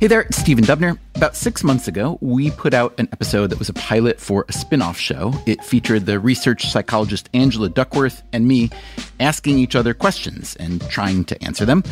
Hey there, it's Stephen Dubner. About six months ago, we put out an episode that was a pilot for a spin off show. It featured the research psychologist Angela Duckworth and me asking each other questions and trying to answer them.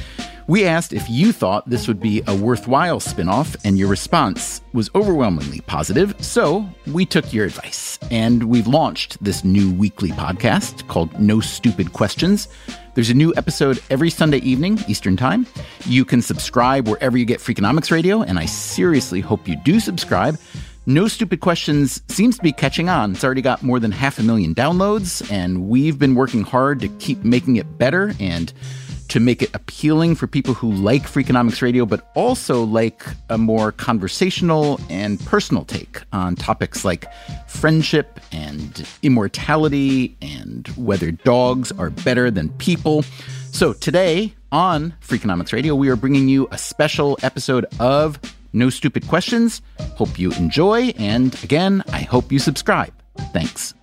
We asked if you thought this would be a worthwhile spin off, and your response was overwhelmingly positive. So we took your advice, and we've launched this new weekly podcast called No Stupid Questions. There's a new episode every Sunday evening, Eastern Time. You can subscribe wherever you get Freakonomics Radio, and I seriously hope you do subscribe. No Stupid Questions seems to be catching on. It's already got more than half a million downloads, and we've been working hard to keep making it better and to make it appealing for people who like Freakonomics Radio, but also like a more conversational and personal take on topics like friendship and immortality and whether dogs are better than people. So today on Freakonomics Radio, we are bringing you a special episode of No Stupid Questions. Hope you enjoy, and again, I hope you subscribe. Thanks.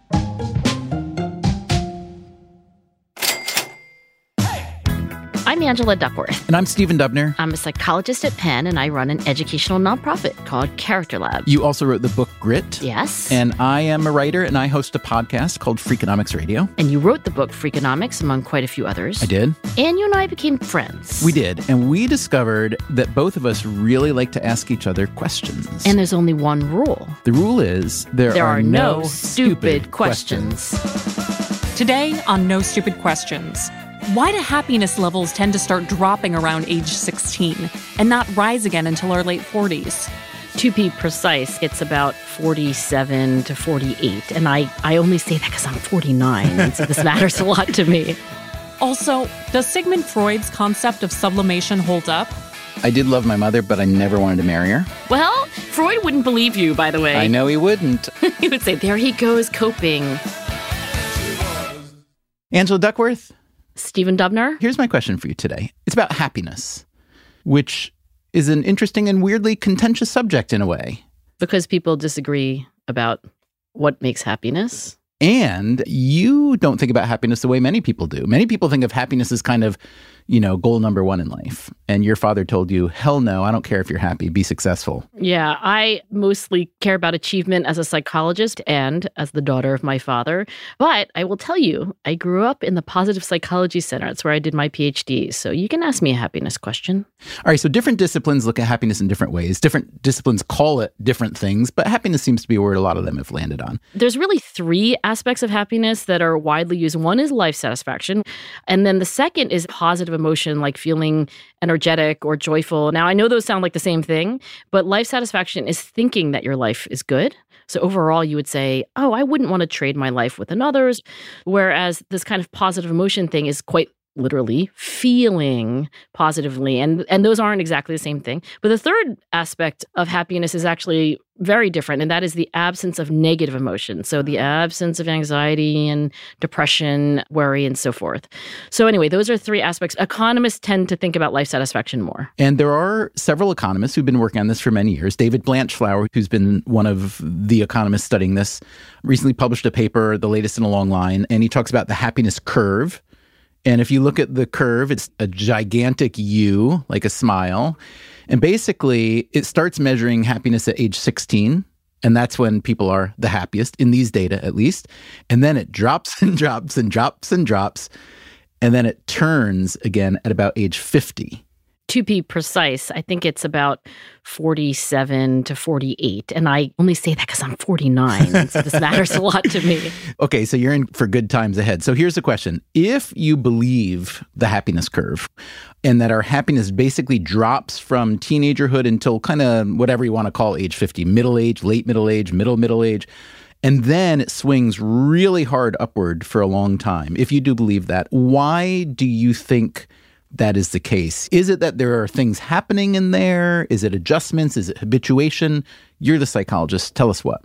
Angela Duckworth. And I'm Stephen Dubner. I'm a psychologist at Penn, and I run an educational nonprofit called Character Lab. You also wrote the book Grit. Yes. And I am a writer, and I host a podcast called Freakonomics Radio. And you wrote the book Freakonomics, among quite a few others. I did. And you and I became friends. We did. And we discovered that both of us really like to ask each other questions. And there's only one rule the rule is there, there are, are, no, stupid, questions. questions. Today on No Stupid Questions. Why do happiness levels tend to start dropping around age 16 and not rise again until our late 40s? To be precise, it's about 47 to 48. And I, I only say that because I'm 49. And so this matters a lot to me. Also, does Sigmund Freud's concept of sublimation hold up? I did love my mother, but I never wanted to marry her. Well, Freud wouldn't believe you, by the way. I know he wouldn't. he would say, there he goes coping. Angela Duckworth, Stephen Dubner. Here's my question for you today. It's about happiness, which is an interesting and weirdly contentious subject in a way. Because people disagree about what makes happiness. And you don't think about happiness the way many people do. Many people think of happiness as kind of, you know, goal number one in life. And your father told you, hell no, I don't care if you're happy, be successful. Yeah, I mostly care about achievement as a psychologist and as the daughter of my father. But I will tell you, I grew up in the Positive Psychology Center. That's where I did my PhD. So you can ask me a happiness question. All right, so different disciplines look at happiness in different ways. Different disciplines call it different things, but happiness seems to be a word a lot of them have landed on. There's really three aspects of happiness that are widely used. One is life satisfaction, and then the second is positive emotion, like feeling energetic or joyful. Now, I know those sound like the same thing, but life satisfaction is thinking that your life is good. So overall, you would say, oh, I wouldn't want to trade my life with another's. Whereas this kind of positive emotion thing is quite literally feeling positively and and those aren't exactly the same thing. But the third aspect of happiness is actually very different and that is the absence of negative emotion so the mm-hmm. absence of anxiety and depression worry and so forth. So anyway those are three aspects. Economists tend to think about life satisfaction more. And there are several economists who've been working on this for many years. David Blanchflower who's been one of the economists studying this recently published a paper the latest in a long line and he talks about the happiness curve and if you look at the curve, it's a gigantic U, like a smile. And basically, it starts measuring happiness at age 16. And that's when people are the happiest, in these data at least. And then it drops and drops and drops and drops. And then it turns again at about age 50 to be precise, I think it's about 47 to 48. And I only say that because I'm 49. so this matters a lot to me. Okay, so you're in for good times ahead. So here's the question If you believe the happiness curve and that our happiness basically drops from teenagerhood until kind of whatever you want to call age 50, middle age, late middle age, middle middle age, and then it swings really hard upward for a long time. If you do believe that, why do you think? That is the case. Is it that there are things happening in there? Is it adjustments? Is it habituation? You're the psychologist. Tell us what.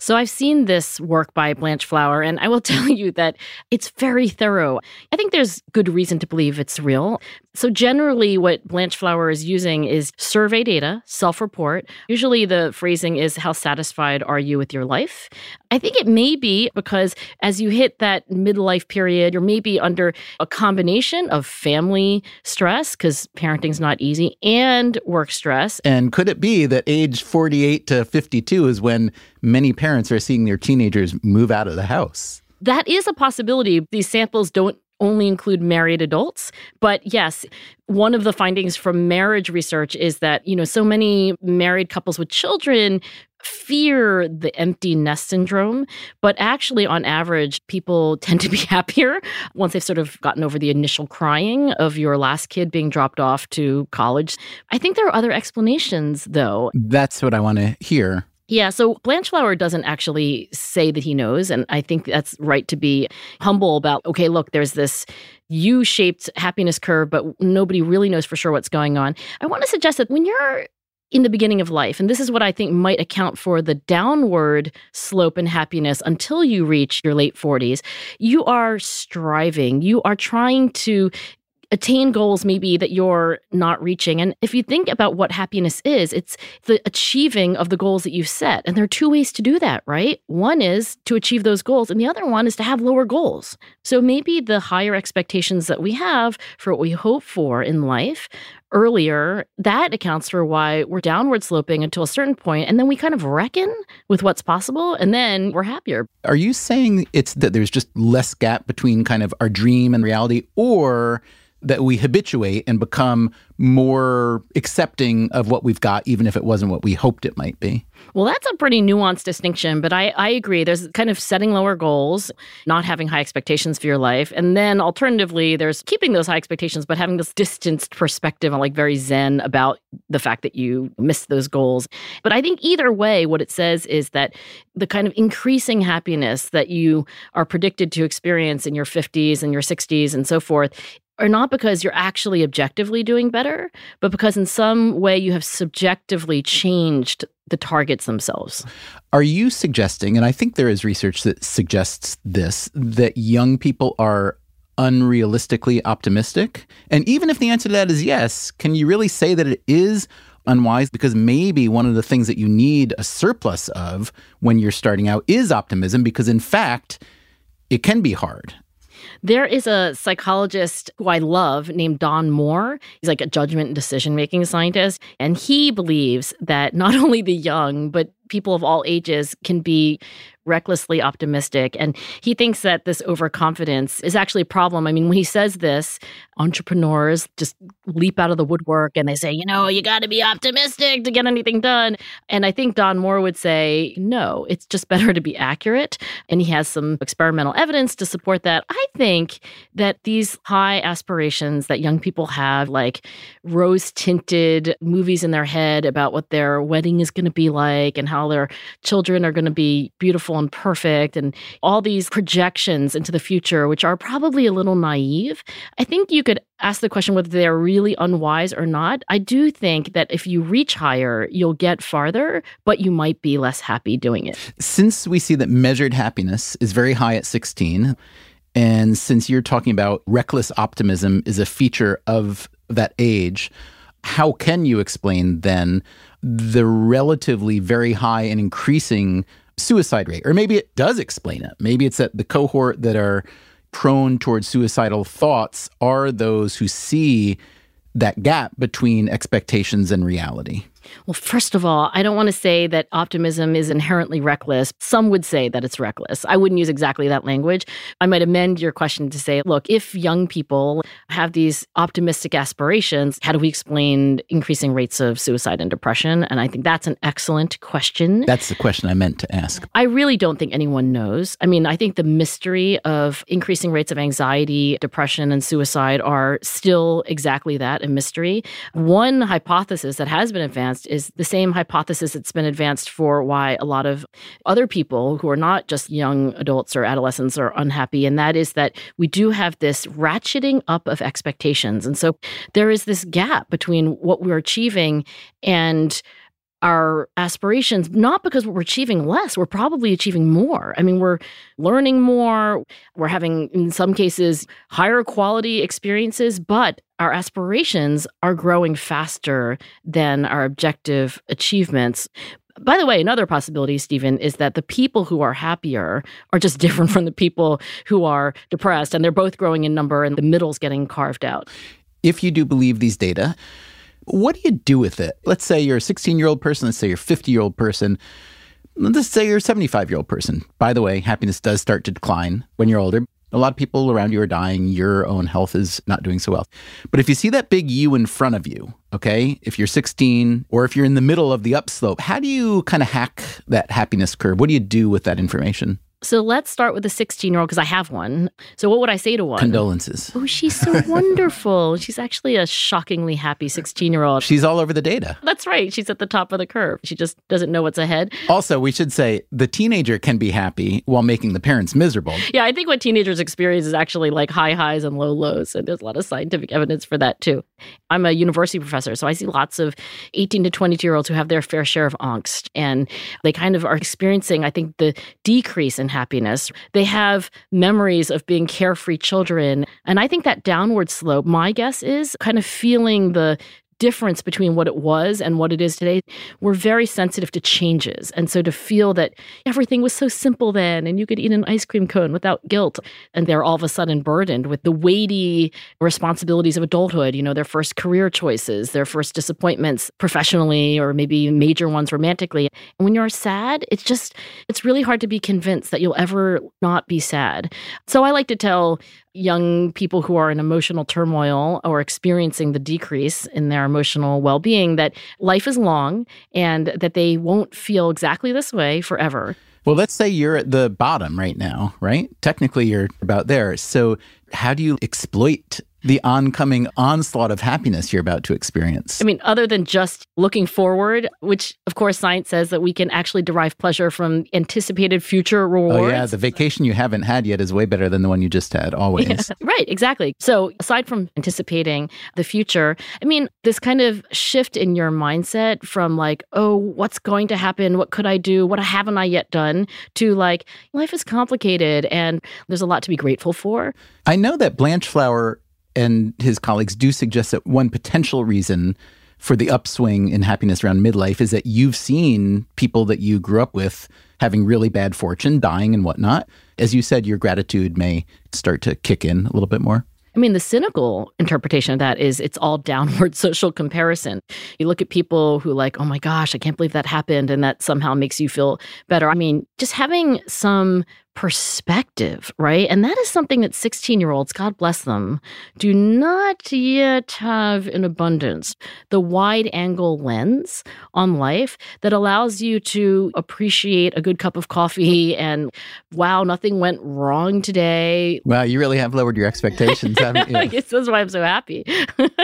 So I've seen this work by Blanchflower, and I will tell you that it's very thorough. I think there's good reason to believe it's real. So generally, what Blanchflower is using is survey data, self-report. Usually, the phrasing is "How satisfied are you with your life?" I think it may be because as you hit that midlife period, you're maybe under a combination of family stress because parenting's not easy and work stress. And could it be that age 48 to 52 is when many parents are seeing their teenagers move out of the house. That is a possibility. These samples don't only include married adults. But yes, one of the findings from marriage research is that, you know, so many married couples with children fear the empty nest syndrome, but actually, on average, people tend to be happier once they've sort of gotten over the initial crying of your last kid being dropped off to college. I think there are other explanations, though. That's what I want to hear. Yeah, so Blanchflower doesn't actually say that he knows. And I think that's right to be humble about, okay, look, there's this U shaped happiness curve, but nobody really knows for sure what's going on. I want to suggest that when you're in the beginning of life, and this is what I think might account for the downward slope in happiness until you reach your late 40s, you are striving. You are trying to attain goals maybe that you're not reaching. And if you think about what happiness is, it's the achieving of the goals that you've set. And there are two ways to do that, right? One is to achieve those goals, and the other one is to have lower goals. So maybe the higher expectations that we have for what we hope for in life earlier, that accounts for why we're downward sloping until a certain point, and then we kind of reckon with what's possible, and then we're happier. Are you saying it's that there's just less gap between kind of our dream and reality, or that we habituate and become more accepting of what we've got, even if it wasn't what we hoped it might be. Well, that's a pretty nuanced distinction, but I, I agree. There's kind of setting lower goals, not having high expectations for your life. And then alternatively, there's keeping those high expectations, but having this distanced perspective on like very zen about the fact that you missed those goals. But I think either way, what it says is that the kind of increasing happiness that you are predicted to experience in your 50s and your 60s and so forth are not because you're actually objectively doing better, but because in some way you have subjectively changed the targets themselves. Are you suggesting, and I think there is research that suggests this, that young people are unrealistically optimistic? And even if the answer to that is yes, can you really say that it is unwise? Because maybe one of the things that you need a surplus of when you're starting out is optimism, because in fact, it can be hard. There is a psychologist who I love named Don Moore. He's like a judgment and decision making scientist. And he believes that not only the young, but people of all ages can be recklessly optimistic. And he thinks that this overconfidence is actually a problem. I mean, when he says this, entrepreneurs just leap out of the woodwork and they say, you know, you got to be optimistic to get anything done. And I think Don Moore would say, no, it's just better to be accurate. And he has some experimental evidence to support that. I think that these high aspirations that young people have, like rose tinted movies in their head about what their wedding is going to be like and how how their children are going to be beautiful and perfect and all these projections into the future, which are probably a little naive. I think you could ask the question whether they're really unwise or not. I do think that if you reach higher, you'll get farther, but you might be less happy doing it. Since we see that measured happiness is very high at 16, and since you're talking about reckless optimism is a feature of that age, how can you explain then the relatively very high and increasing suicide rate? Or maybe it does explain it. Maybe it's that the cohort that are prone towards suicidal thoughts are those who see that gap between expectations and reality. Well, first of all, I don't want to say that optimism is inherently reckless. Some would say that it's reckless. I wouldn't use exactly that language. I might amend your question to say, look, if young people have these optimistic aspirations, how do we explain increasing rates of suicide and depression? And I think that's an excellent question. That's the question I meant to ask. I really don't think anyone knows. I mean, I think the mystery of increasing rates of anxiety, depression, and suicide are still exactly that a mystery. One hypothesis that has been advanced advanced is the same hypothesis that's been advanced for why a lot of other people who are not just young adults or adolescents are unhappy. And that is that we do have this ratcheting up of expectations. And so there is this gap between what we're achieving and our aspirations, not because we're achieving less, we're probably achieving more. I mean, we're learning more, we're having, in some cases, higher quality experiences, but our aspirations are growing faster than our objective achievements. By the way, another possibility, Stephen, is that the people who are happier are just different from the people who are depressed, and they're both growing in number, and the middle's getting carved out. If you do believe these data, what do you do with it? Let's say you're a 16 year old person, let's say you're a 50 year old person. Let's say you're a 75 year old person. By the way, happiness does start to decline when you're older. A lot of people around you are dying. Your own health is not doing so well. But if you see that big U in front of you, okay, if you're 16 or if you're in the middle of the upslope, how do you kind of hack that happiness curve? What do you do with that information? So let's start with the 16 year old because I have one. So what would I say to one? Condolences. Oh, she's so wonderful. She's actually a shockingly happy 16 year old. She's all over the data. That's right. She's at the top of the curve. She just doesn't know what's ahead. Also, we should say the teenager can be happy while making the parents miserable. Yeah, I think what teenagers experience is actually like high highs and low lows. And there's a lot of scientific evidence for that too. I'm a university professor, so I see lots of 18 to 22 year olds who have their fair share of angst. And they kind of are experiencing, I think, the decrease in happiness. They have memories of being carefree children. And I think that downward slope, my guess is kind of feeling the difference between what it was and what it is today. We're very sensitive to changes. And so to feel that everything was so simple then and you could eat an ice cream cone without guilt and they're all of a sudden burdened with the weighty responsibilities of adulthood, you know, their first career choices, their first disappointments professionally or maybe major ones romantically. And when you're sad, it's just it's really hard to be convinced that you'll ever not be sad. So I like to tell young people who are in emotional turmoil or experiencing the decrease in their emotional well being that life is long and that they won't feel exactly this way forever. Well, let's say you're at the bottom right now, right? Technically, you're about there. So, how do you exploit the oncoming onslaught of happiness you're about to experience. I mean, other than just looking forward, which of course science says that we can actually derive pleasure from anticipated future rewards. Oh, yeah. The vacation you haven't had yet is way better than the one you just had, always. Yeah, right, exactly. So, aside from anticipating the future, I mean, this kind of shift in your mindset from like, oh, what's going to happen? What could I do? What haven't I yet done? to like, life is complicated and there's a lot to be grateful for. I know that Blanchflower and his colleagues do suggest that one potential reason for the upswing in happiness around midlife is that you've seen people that you grew up with having really bad fortune, dying and whatnot. As you said, your gratitude may start to kick in a little bit more. I mean, the cynical interpretation of that is it's all downward social comparison. You look at people who, like, oh my gosh, I can't believe that happened, and that somehow makes you feel better. I mean, just having some perspective, right? And that is something that 16 year olds, God bless them, do not yet have in abundance. The wide angle lens on life that allows you to appreciate a good cup of coffee and, wow, nothing went wrong today. Wow, you really have lowered your expectations, haven't you? I guess that's why I'm so happy.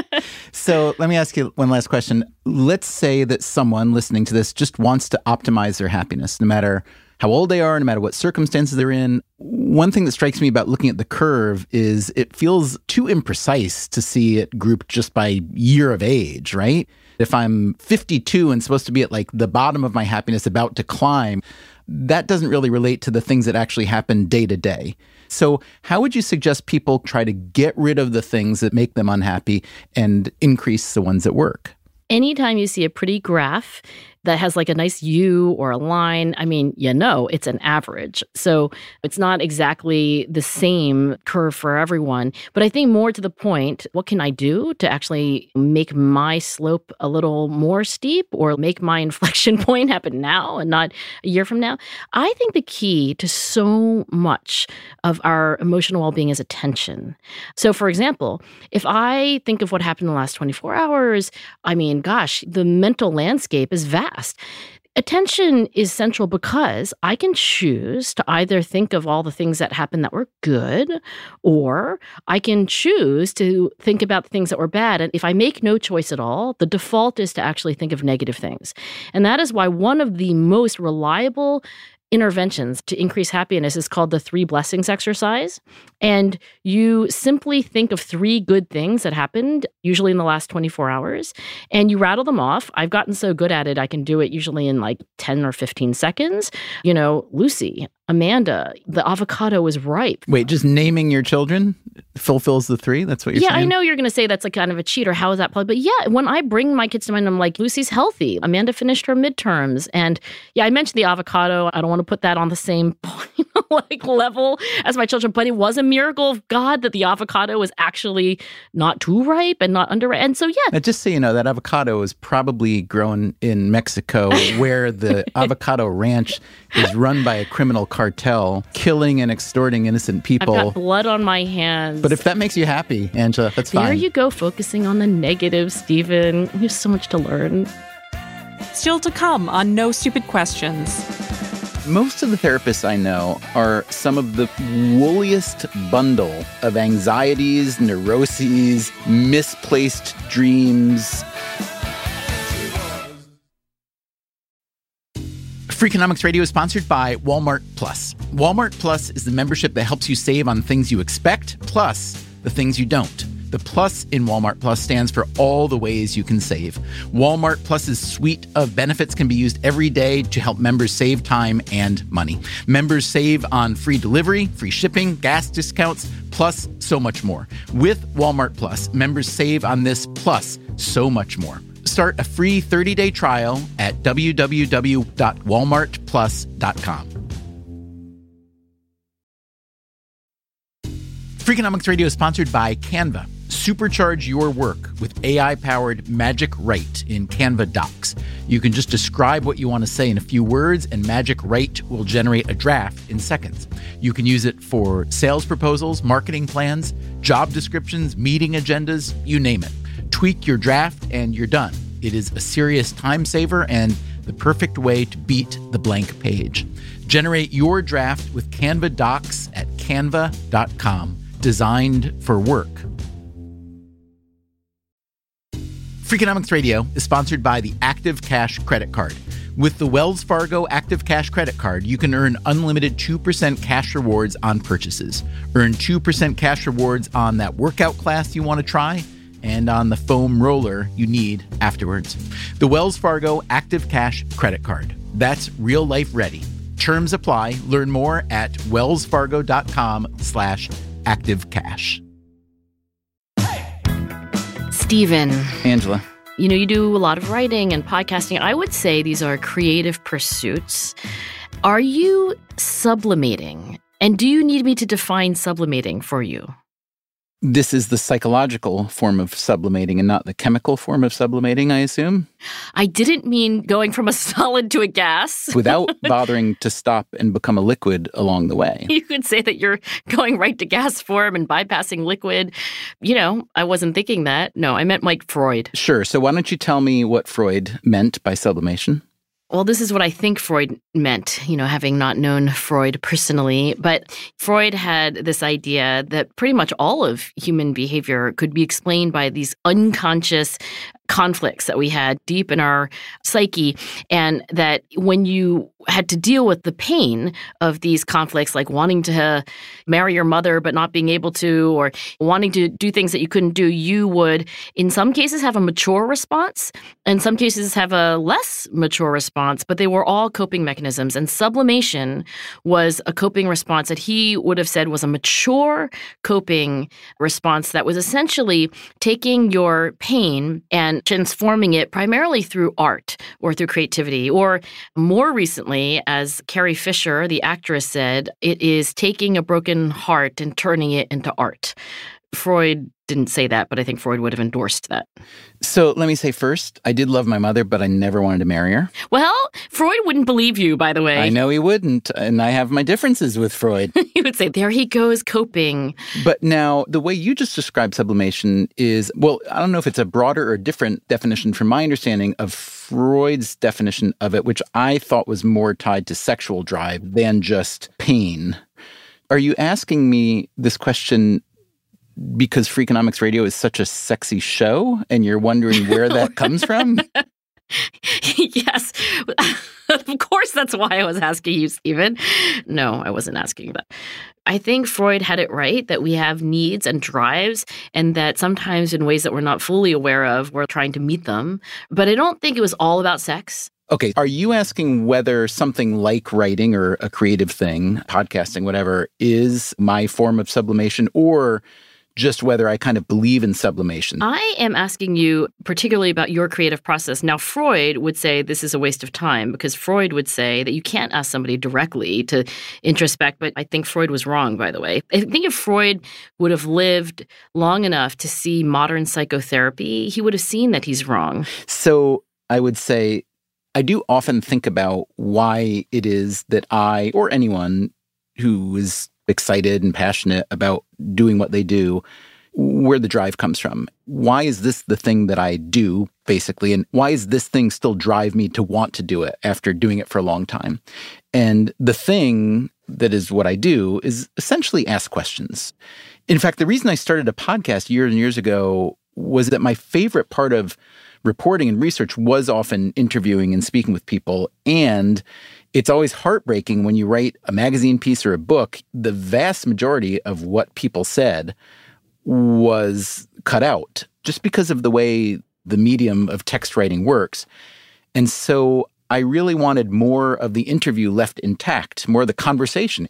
so let me ask you one last question. Let's say that someone listening to this just wants to optimize their happiness, no matter how old they are, no matter what circumstances they're in. One thing that strikes me about looking at the curve is it feels too imprecise to see it grouped just by year of age, right? If I'm 52 and supposed to be at like the bottom of my happiness about to climb, that doesn't really relate to the things that actually happen day to day. So, how would you suggest people try to get rid of the things that make them unhappy and increase the ones that work? Anytime you see a pretty graph, that has like a nice U or a line, I mean, you know, it's an average. So it's not exactly the same curve for everyone. But I think more to the point, what can I do to actually make my slope a little more steep or make my inflection point happen now and not a year from now? I think the key to so much of our emotional well being is attention. So, for example, if I think of what happened in the last 24 hours, I mean, gosh, the mental landscape is vast Attention is central because I can choose to either think of all the things that happened that were good, or I can choose to think about the things that were bad. And if I make no choice at all, the default is to actually think of negative things. And that is why one of the most reliable interventions to increase happiness is called the three blessings exercise. And you simply think of three good things that happened, usually in the last 24 hours, and you rattle them off. I've gotten so good at it, I can do it usually in like 10 or 15 seconds. You know, Lucy, Amanda, the avocado was ripe. Wait, just naming your children fulfills the three? That's what you're saying. yeah, saying? I know you're going to say that's like kind of a cheat or how is that possible? But yeah, when I bring my kids to mind, I'm like, Lucy's healthy. Amanda finished her midterms. And yeah, I mentioned the avocado. I don't want to put that on the same like level as my children, but it was a miracle of God that the avocado was actually not too ripe and not underripe. And so, yeah. Now, just so you know, that avocado is probably grown in Mexico where the avocado ranch is run by a criminal cartel killing and extorting innocent people. I've got blood on my hands. But if that makes you happy, Angela, that's there fine. There you go, focusing on the negative, Stephen. You have so much to learn. Still to come on No Stupid Questions. Most of the therapists I know are some of the wooliest bundle of anxieties, neuroses, misplaced dreams. Freakonomics Radio is sponsored by Walmart Plus. Walmart Plus is the membership that helps you save on things you expect, plus the things you don't. The plus in Walmart Plus stands for all the ways you can save. Walmart Plus's suite of benefits can be used every day to help members save time and money. Members save on free delivery, free shipping, gas discounts, plus so much more. With Walmart Plus, members save on this plus so much more. Start a free 30-day trial at www.walmartplus.com. Freakonomics Radio is sponsored by Canva. Supercharge your work with AI powered Magic Write in Canva Docs. You can just describe what you want to say in a few words, and Magic Write will generate a draft in seconds. You can use it for sales proposals, marketing plans, job descriptions, meeting agendas, you name it. Tweak your draft, and you're done. It is a serious time saver and the perfect way to beat the blank page. Generate your draft with Canva Docs at canva.com, designed for work. Freakonomics Radio is sponsored by the Active Cash Credit Card. With the Wells Fargo Active Cash Credit Card, you can earn unlimited 2% cash rewards on purchases. Earn 2% cash rewards on that workout class you want to try and on the foam roller you need afterwards. The Wells Fargo Active Cash Credit Card. That's real life ready. Terms apply. Learn more at wellsfargo.com slash activecash. Stephen. Angela. You know, you do a lot of writing and podcasting. I would say these are creative pursuits. Are you sublimating? And do you need me to define sublimating for you? This is the psychological form of sublimating and not the chemical form of sublimating, I assume? I didn't mean going from a solid to a gas. Without bothering to stop and become a liquid along the way. You could say that you're going right to gas form and bypassing liquid. You know, I wasn't thinking that. No, I meant Mike Freud. Sure. So why don't you tell me what Freud meant by sublimation? Well, this is what I think Freud meant, you know, having not known Freud personally. But Freud had this idea that pretty much all of human behavior could be explained by these unconscious conflicts that we had deep in our psyche. And that when you had to deal with the pain of these conflicts, like wanting to marry your mother but not being able to, or wanting to do things that you couldn't do, you would, in some cases, have a mature response, and some cases, have a less mature response, but they were all coping mechanisms. And sublimation was a coping response that he would have said was a mature coping response that was essentially taking your pain and transforming it primarily through art or through creativity, or more recently, as Carrie Fisher, the actress, said, it is taking a broken heart and turning it into art. Freud didn't say that, but I think Freud would have endorsed that. So let me say first, I did love my mother, but I never wanted to marry her. Well, Freud wouldn't believe you, by the way. I know he wouldn't, and I have my differences with Freud. he would say, there he goes coping. But now, the way you just described sublimation is well, I don't know if it's a broader or different definition from my understanding of Freud's definition of it, which I thought was more tied to sexual drive than just pain. Are you asking me this question because Freakonomics Radio is such a sexy show and you're wondering where that comes from? yes. of course, that's why I was asking you, Stephen. No, I wasn't asking that. I think Freud had it right that we have needs and drives, and that sometimes in ways that we're not fully aware of, we're trying to meet them. But I don't think it was all about sex. Okay. Are you asking whether something like writing or a creative thing, podcasting, whatever, is my form of sublimation or just whether I kind of believe in sublimation. I am asking you particularly about your creative process. Now, Freud would say this is a waste of time because Freud would say that you can't ask somebody directly to introspect, but I think Freud was wrong, by the way. I think if Freud would have lived long enough to see modern psychotherapy, he would have seen that he's wrong. So I would say, I do often think about why it is that I or anyone who is excited and passionate about doing what they do, where the drive comes from. Why is this the thing that I do, basically? And why is this thing still drive me to want to do it after doing it for a long time? And the thing that is what I do is essentially ask questions. In fact, the reason I started a podcast years and years ago was that my favorite part of reporting and research was often interviewing and speaking with people. And it's always heartbreaking when you write a magazine piece or a book, the vast majority of what people said was cut out just because of the way the medium of text writing works. And so I really wanted more of the interview left intact, more of the conversation.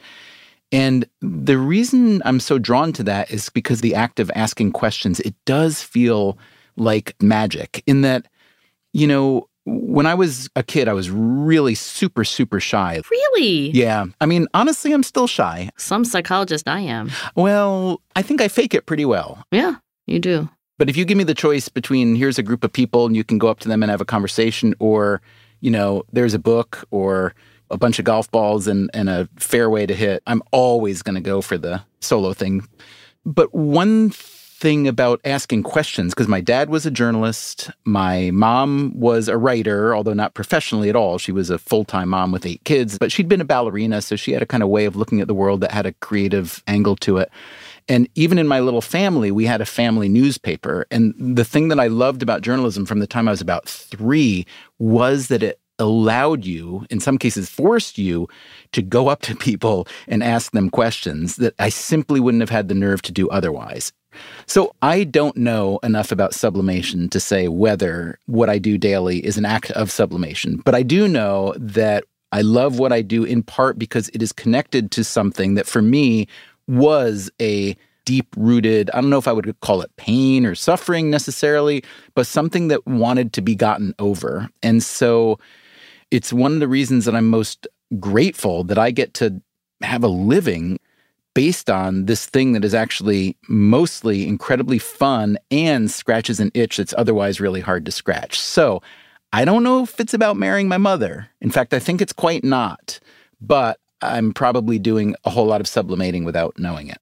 And the reason I'm so drawn to that is because the act of asking questions, it does feel like magic in that, you know, when I was a kid, I was really super, super shy. Really? Yeah. I mean, honestly, I'm still shy. Some psychologist I am. Well, I think I fake it pretty well. Yeah, you do. But if you give me the choice between here's a group of people and you can go up to them and have a conversation, or, you know, there's a book or a bunch of golf balls and, and a fairway to hit, I'm always going to go for the solo thing. But one thing about asking questions because my dad was a journalist. My mom was a writer, although not professionally at all. She was a full time mom with eight kids, but she'd been a ballerina. So she had a kind of way of looking at the world that had a creative angle to it. And even in my little family, we had a family newspaper. And the thing that I loved about journalism from the time I was about three was that it allowed you, in some cases, forced you to go up to people and ask them questions that I simply wouldn't have had the nerve to do otherwise. So I don't know enough about sublimation to say whether what I do daily is an act of sublimation, but I do know that I love what I do in part because it is connected to something that for me was a deep rooted, I don't know if I would call it pain or suffering necessarily, but something that wanted to be gotten over. And so it's one of the reasons that I'm most grateful that I get to have a living based on this thing that is actually mostly incredibly fun and scratches an itch that's otherwise really hard to scratch. So I don't know if it's about marrying my mother. In fact, I think it's quite not. But I'm probably doing a whole lot of sublimating without knowing it.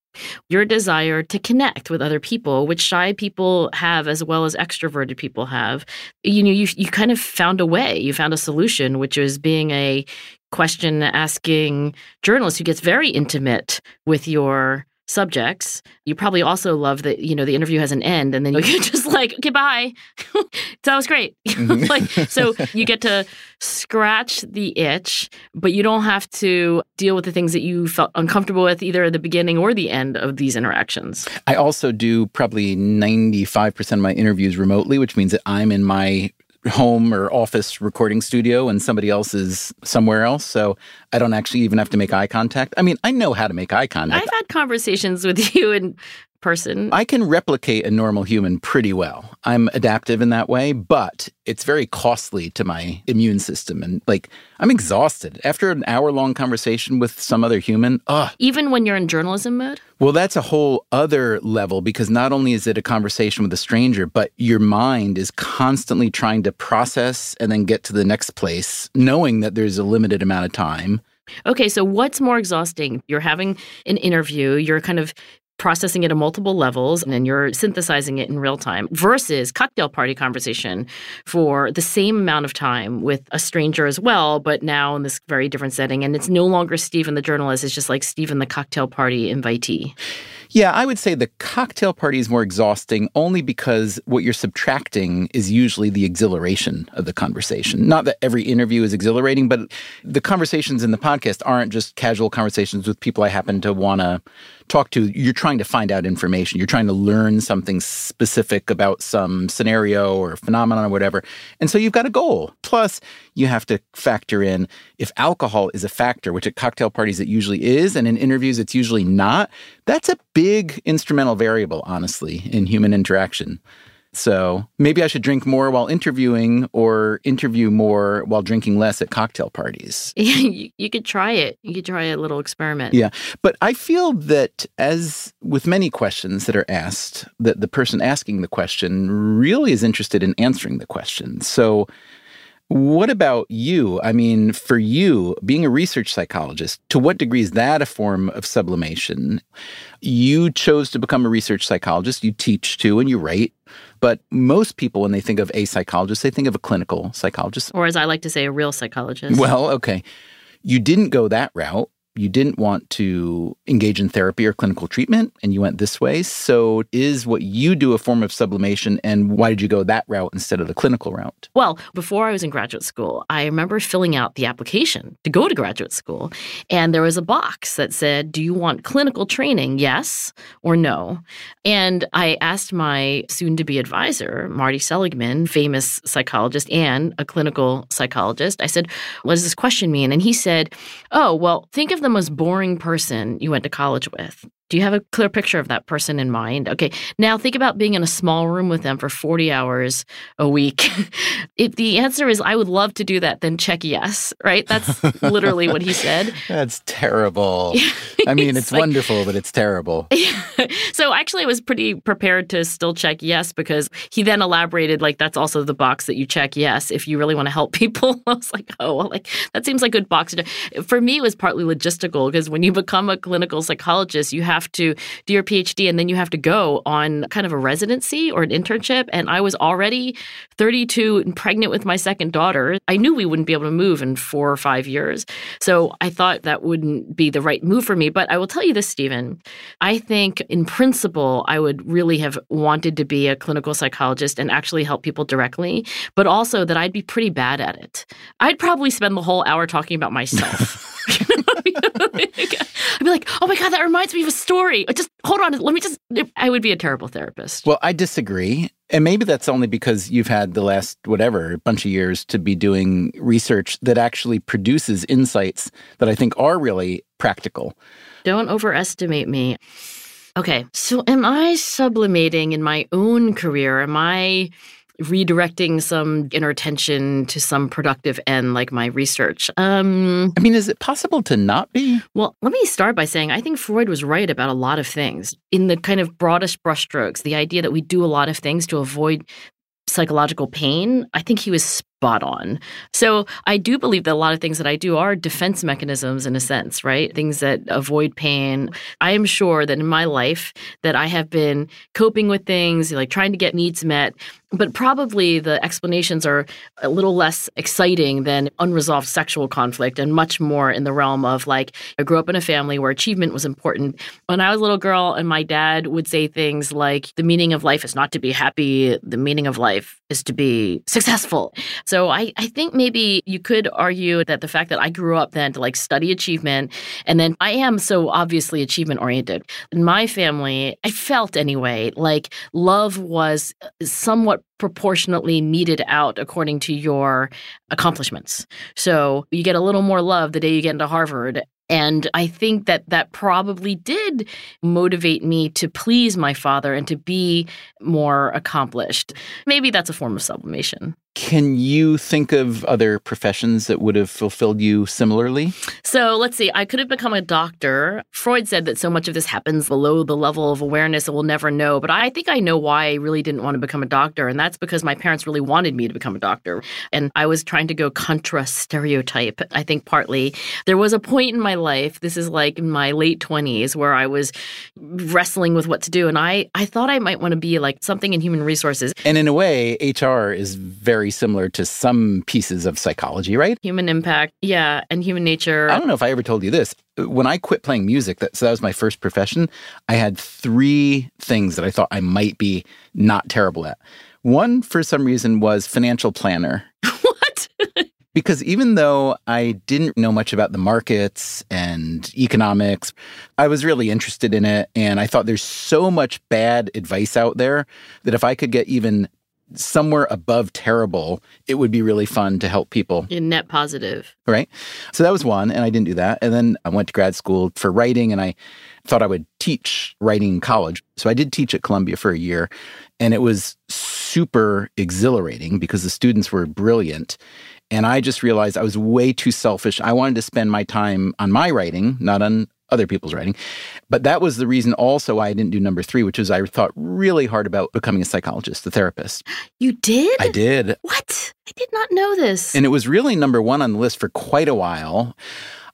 Your desire to connect with other people, which shy people have as well as extroverted people have. You know, you you kind of found a way. You found a solution, which is being a question asking journalist who gets very intimate with your subjects. You probably also love that, you know, the interview has an end and then you're just like, okay, bye. that was great. Mm-hmm. like, so you get to scratch the itch, but you don't have to deal with the things that you felt uncomfortable with either at the beginning or the end of these interactions. I also do probably 95% of my interviews remotely, which means that I'm in my home or office recording studio and somebody else is somewhere else. So I don't actually even have to make eye contact. I mean, I know how to make eye contact. I've had conversations with you in person. I can replicate a normal human pretty well. I'm adaptive in that way, but it's very costly to my immune system. And like, I'm exhausted after an hour long conversation with some other human. Ugh. Even when you're in journalism mode? Well, that's a whole other level because not only is it a conversation with a stranger, but your mind is constantly trying to process and then get to the next place, knowing that there's a limited amount of time. Okay, so what's more exhausting? You're having an interview, you're kind of processing it at multiple levels and then you're synthesizing it in real time versus cocktail party conversation for the same amount of time with a stranger as well but now in this very different setting. And it's no longer Stephen the journalist. It's just like Stephen the cocktail party invitee. Yeah, I would say the cocktail party is more exhausting only because what you're subtracting is usually the exhilaration of the conversation. Not that every interview is exhilarating, but the conversations in the podcast aren't just casual conversations with people I happen to want to talk to. You're trying to find out information. You're trying to learn something specific about some scenario or phenomenon or whatever. And so you've got a goal. Plus, you have to factor in if alcohol is a factor, which at cocktail parties it usually is, and in interviews it's usually not. That's a big instrumental variable, honestly, in human interaction. So maybe I should drink more while interviewing or interview more while drinking less at cocktail parties. you, you could try it. You could try a little experiment. Yeah. But I feel that, as with many questions that are asked, that the person asking the question really is interested in answering the question. So what about you? I mean, for you, being a research psychologist, to what degree is that a form of sublimation? You chose to become a research psychologist. You teach too, and you write. But most people, when they think of a psychologist, they think of a clinical psychologist. Or, as I like to say, a real psychologist. Well, okay. You didn't go that route you didn't want to engage in therapy or clinical treatment and you went this way. So, is what you do a form of sublimation? And why did you go that route instead of the clinical route? Well, before I was in graduate school, I remember filling out the application to go to graduate school. And there was a box that said, Do you want clinical training? Yes or no? And I asked my soon to be advisor, Marty Seligman, famous psychologist and a clinical psychologist, I said, What does this question mean? And he said, Oh, well, think of the most boring person you went to college with? Do you have a clear picture of that person in mind? Okay, now think about being in a small room with them for 40 hours a week. if the answer is, I would love to do that, then check yes, right? That's literally what he said. That's terrible. I mean, it's like, wonderful, but it's terrible. so actually, I was pretty prepared to still check yes because he then elaborated, like, that's also the box that you check yes if you really want to help people. I was like, oh, well, like, that seems like a good box. For me, it was partly logistical because when you become a clinical psychologist, you have have to do your PhD and then you have to go on kind of a residency or an internship. And I was already 32 and pregnant with my second daughter. I knew we wouldn't be able to move in four or five years. So I thought that wouldn't be the right move for me. But I will tell you this, Stephen. I think in principle, I would really have wanted to be a clinical psychologist and actually help people directly, but also that I'd be pretty bad at it. I'd probably spend the whole hour talking about myself. I'd be like, oh my God, that reminds me of a story. Just hold on. Let me just, I would be a terrible therapist. Well, I disagree. And maybe that's only because you've had the last, whatever, bunch of years to be doing research that actually produces insights that I think are really practical. Don't overestimate me. Okay, so am I sublimating in my own career? Am I redirecting some inner attention to some productive end like my research. Um, I mean, is it possible to not be? Well, let me start by saying I think Freud was right about a lot of things. In the kind of broadest brushstrokes, the idea that we do a lot of things to avoid psychological pain, I think he was spot on. So I do believe that a lot of things that I do are defense mechanisms in a sense, right? Things that avoid pain. I am sure that in my life that I have been coping with things, like trying to get needs met, but probably the explanations are a little less exciting than unresolved sexual conflict and much more in the realm of like I grew up in a family where achievement was important. When I was a little girl and my dad would say things like the meaning of life is not to be happy, the meaning of life is to be successful. So so I, I think maybe you could argue that the fact that I grew up then to like study achievement, and then I am so obviously achievement oriented. In my family, I felt anyway like love was uh, somewhat proportionately meted out according to your accomplishments. So you get a little more love the day you get into Harvard. And I think that that probably did motivate me to please my father and to be more accomplished. Maybe that's a form of sublimation. Can you think of other professions that would have fulfilled you similarly? So let's see. I could have become a doctor. Freud said that so much of this happens below the level of awareness that we'll never know. But I think I know why I really didn't want to become a doctor. And that's because my parents really wanted me to become a doctor. And I was trying to go contra stereotype, I think partly. There was a point in my life, this is like in my late 20s, where I was wrestling with what to do. And I, I thought I might want to be like something in human resources. And in a way, HR is very very similar to some pieces of psychology, right? Human impact, yeah, and human nature. I don't know if I ever told you this. When I quit playing music, that, so that was my first profession, I had three things that I thought I might be not terrible at. One, for some reason, was financial planner. what? because even though I didn't know much about the markets and economics, I was really interested in it. And I thought there's so much bad advice out there that if I could get even somewhere above terrible, it would be really fun to help people. In net positive. Right. So that was one. And I didn't do that. And then I went to grad school for writing and I thought I would teach writing in college. So I did teach at Columbia for a year. And it was super exhilarating because the students were brilliant. And I just realized I was way too selfish. I wanted to spend my time on my writing, not on other people's writing. But that was the reason also I didn't do number three, which was I thought really hard about becoming a psychologist, a therapist. You did? I did. What? I did not know this. And it was really number one on the list for quite a while.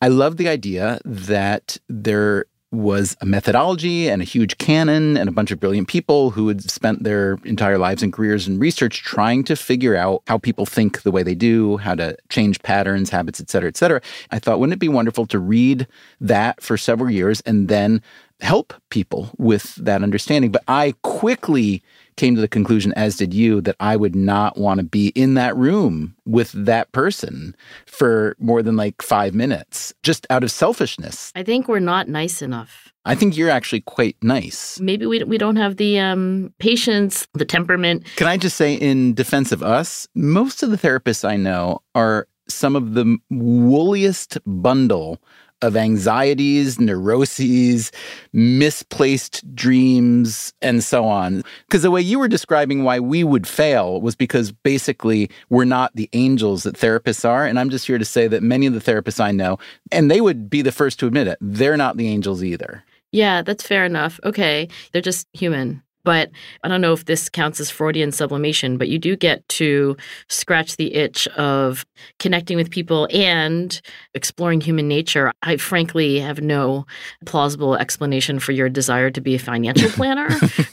I love the idea that there was a methodology and a huge canon and a bunch of brilliant people who had spent their entire lives and careers in research trying to figure out how people think the way they do, how to change patterns, habits, et cetera, et cetera. I thought, wouldn't it be wonderful to read that for several years and then help people with that understanding? But I quickly came to the conclusion, as did you, that I would not want to be in that room with that person for more than like five minutes, just out of selfishness. I think we're not nice enough. I think you're actually quite nice. Maybe we, we don't have the um, patience, the temperament. Can I just say, in defense of us, most of the therapists I know are some of the wooliest bundle of anxieties, neuroses, misplaced dreams, and so on. Because the way you were describing why we would fail was because basically we're not the angels that therapists are. And I'm just here to say that many of the therapists I know, and they would be the first to admit it, they're not the angels either. Yeah, that's fair enough. Okay. They're just human. But I don't know if this counts as Freudian sublimation, but you do get to scratch the itch of connecting with people and exploring human nature. I frankly have no plausible explanation for your desire to be a financial planner,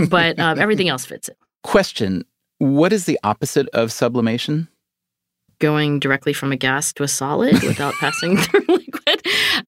but um, everything else fits it. Question What is the opposite of sublimation? Going directly from a gas to a solid without passing through liquid.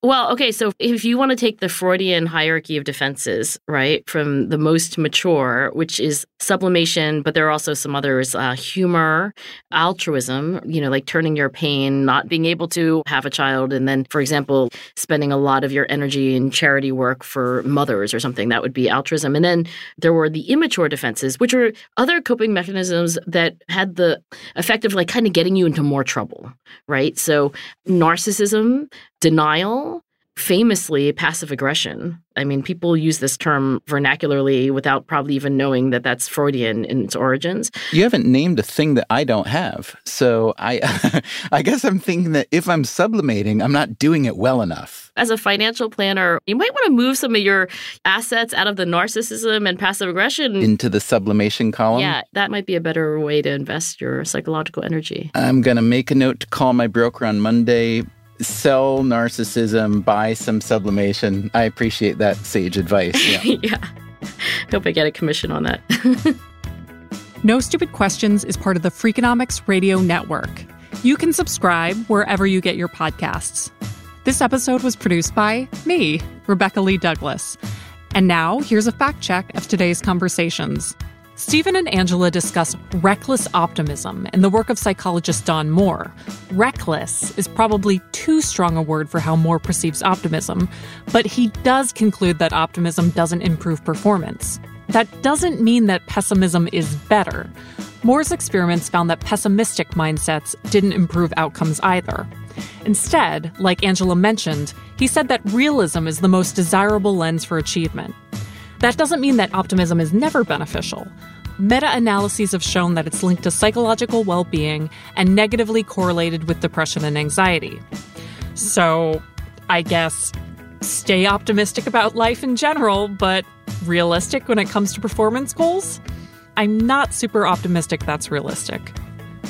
Well, okay, so if you want to take the Freudian hierarchy of defenses, right, from the most mature, which is sublimation, but there are also some others uh, humor, altruism, you know, like turning your pain, not being able to have a child, and then, for example, spending a lot of your energy in charity work for mothers or something, that would be altruism. And then there were the immature defenses, which were other coping mechanisms that had the effect of like kind of getting you into more trouble, right? So narcissism, denial, famously passive aggression. I mean, people use this term vernacularly without probably even knowing that that's Freudian in its origins. You haven't named a thing that I don't have. So I I guess I'm thinking that if I'm sublimating, I'm not doing it well enough. As a financial planner, you might want to move some of your assets out of the narcissism and passive aggression into the sublimation column. Yeah, that might be a better way to invest your psychological energy. I'm going to make a note to call my broker on Monday sell narcissism, buy some sublimation. I appreciate that sage advice. Yeah. yeah. Hope I get a commission on that. no Stupid Questions is part of the Freakonomics Radio Network. You can subscribe wherever you get your podcasts. This episode was produced by me, Rebecca Lee Douglas. And now, here's a fact check of today's conversations. Stephen and Angela discuss reckless optimism in the work of psychologist Don Moore. Reckless is probably too strong a word for how Moore perceives optimism, but he does conclude that optimism doesn't improve performance. That doesn't mean that pessimism is better. Moore's experiments found that pessimistic mindsets didn't improve outcomes either. Instead, like Angela mentioned, he said that realism is the most desirable lens for achievement. That doesn't mean that optimism is never beneficial. Meta analyses have shown that it's linked to psychological well being and negatively correlated with depression and anxiety. So, I guess stay optimistic about life in general, but realistic when it comes to performance goals? I'm not super optimistic that's realistic.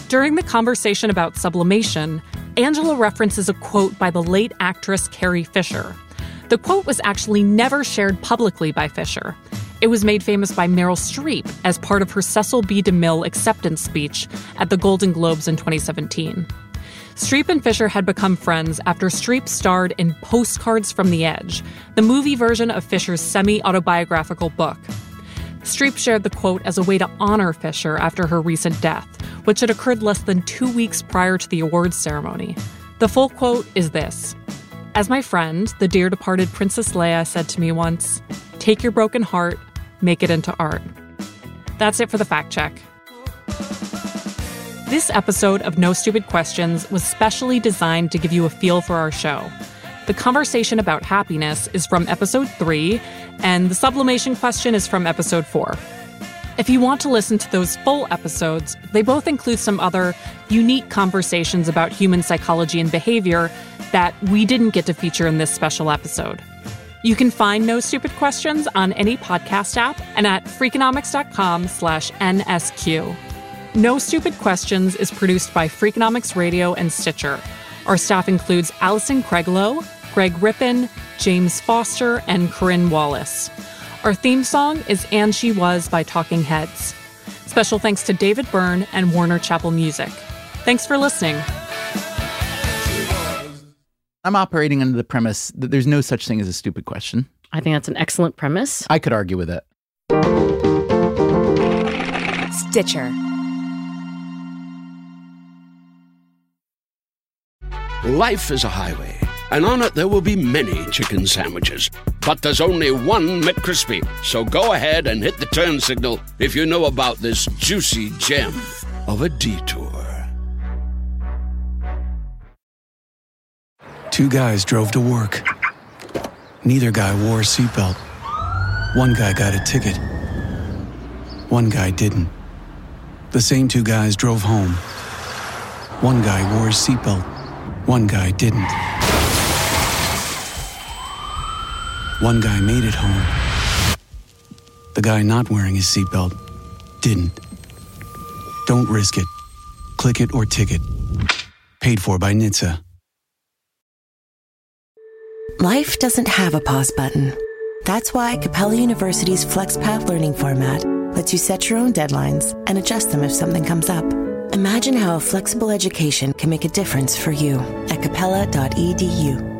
During the conversation about sublimation, Angela references a quote by the late actress Carrie Fisher. The quote was actually never shared publicly by Fisher. It was made famous by Meryl Streep as part of her Cecil B. DeMille acceptance speech at the Golden Globes in 2017. Streep and Fisher had become friends after Streep starred in Postcards from the Edge, the movie version of Fisher's semi autobiographical book. Streep shared the quote as a way to honor Fisher after her recent death, which had occurred less than two weeks prior to the awards ceremony. The full quote is this as my friend, the dear departed Princess Leia, said to me once, take your broken heart, make it into art. That's it for the fact check. This episode of No Stupid Questions was specially designed to give you a feel for our show. The conversation about happiness is from episode 3, and the sublimation question is from episode 4. If you want to listen to those full episodes, they both include some other unique conversations about human psychology and behavior that we didn't get to feature in this special episode. You can find No Stupid Questions on any podcast app and at freakonomics.com slash NSQ. No Stupid Questions is produced by Freakonomics Radio and Stitcher. Our staff includes Allison Craiglow, Greg Rippin, James Foster, and Corinne Wallace. Our theme song is And She Was by Talking Heads. Special thanks to David Byrne and Warner Chappell Music. Thanks for listening. I'm operating under the premise that there's no such thing as a stupid question. I think that's an excellent premise. I could argue with it. Stitcher. Life is a highway and on it there will be many chicken sandwiches. But there's only one McCrispy. So go ahead and hit the turn signal if you know about this juicy gem of a detour. Two guys drove to work. Neither guy wore a seatbelt. One guy got a ticket. One guy didn't. The same two guys drove home. One guy wore a seatbelt. One guy didn't. One guy made it home. The guy not wearing his seatbelt didn't. Don't risk it. Click it or ticket. Paid for by NHTSA. Life doesn't have a pause button. That's why Capella University's FlexPath learning format lets you set your own deadlines and adjust them if something comes up. Imagine how a flexible education can make a difference for you at capella.edu.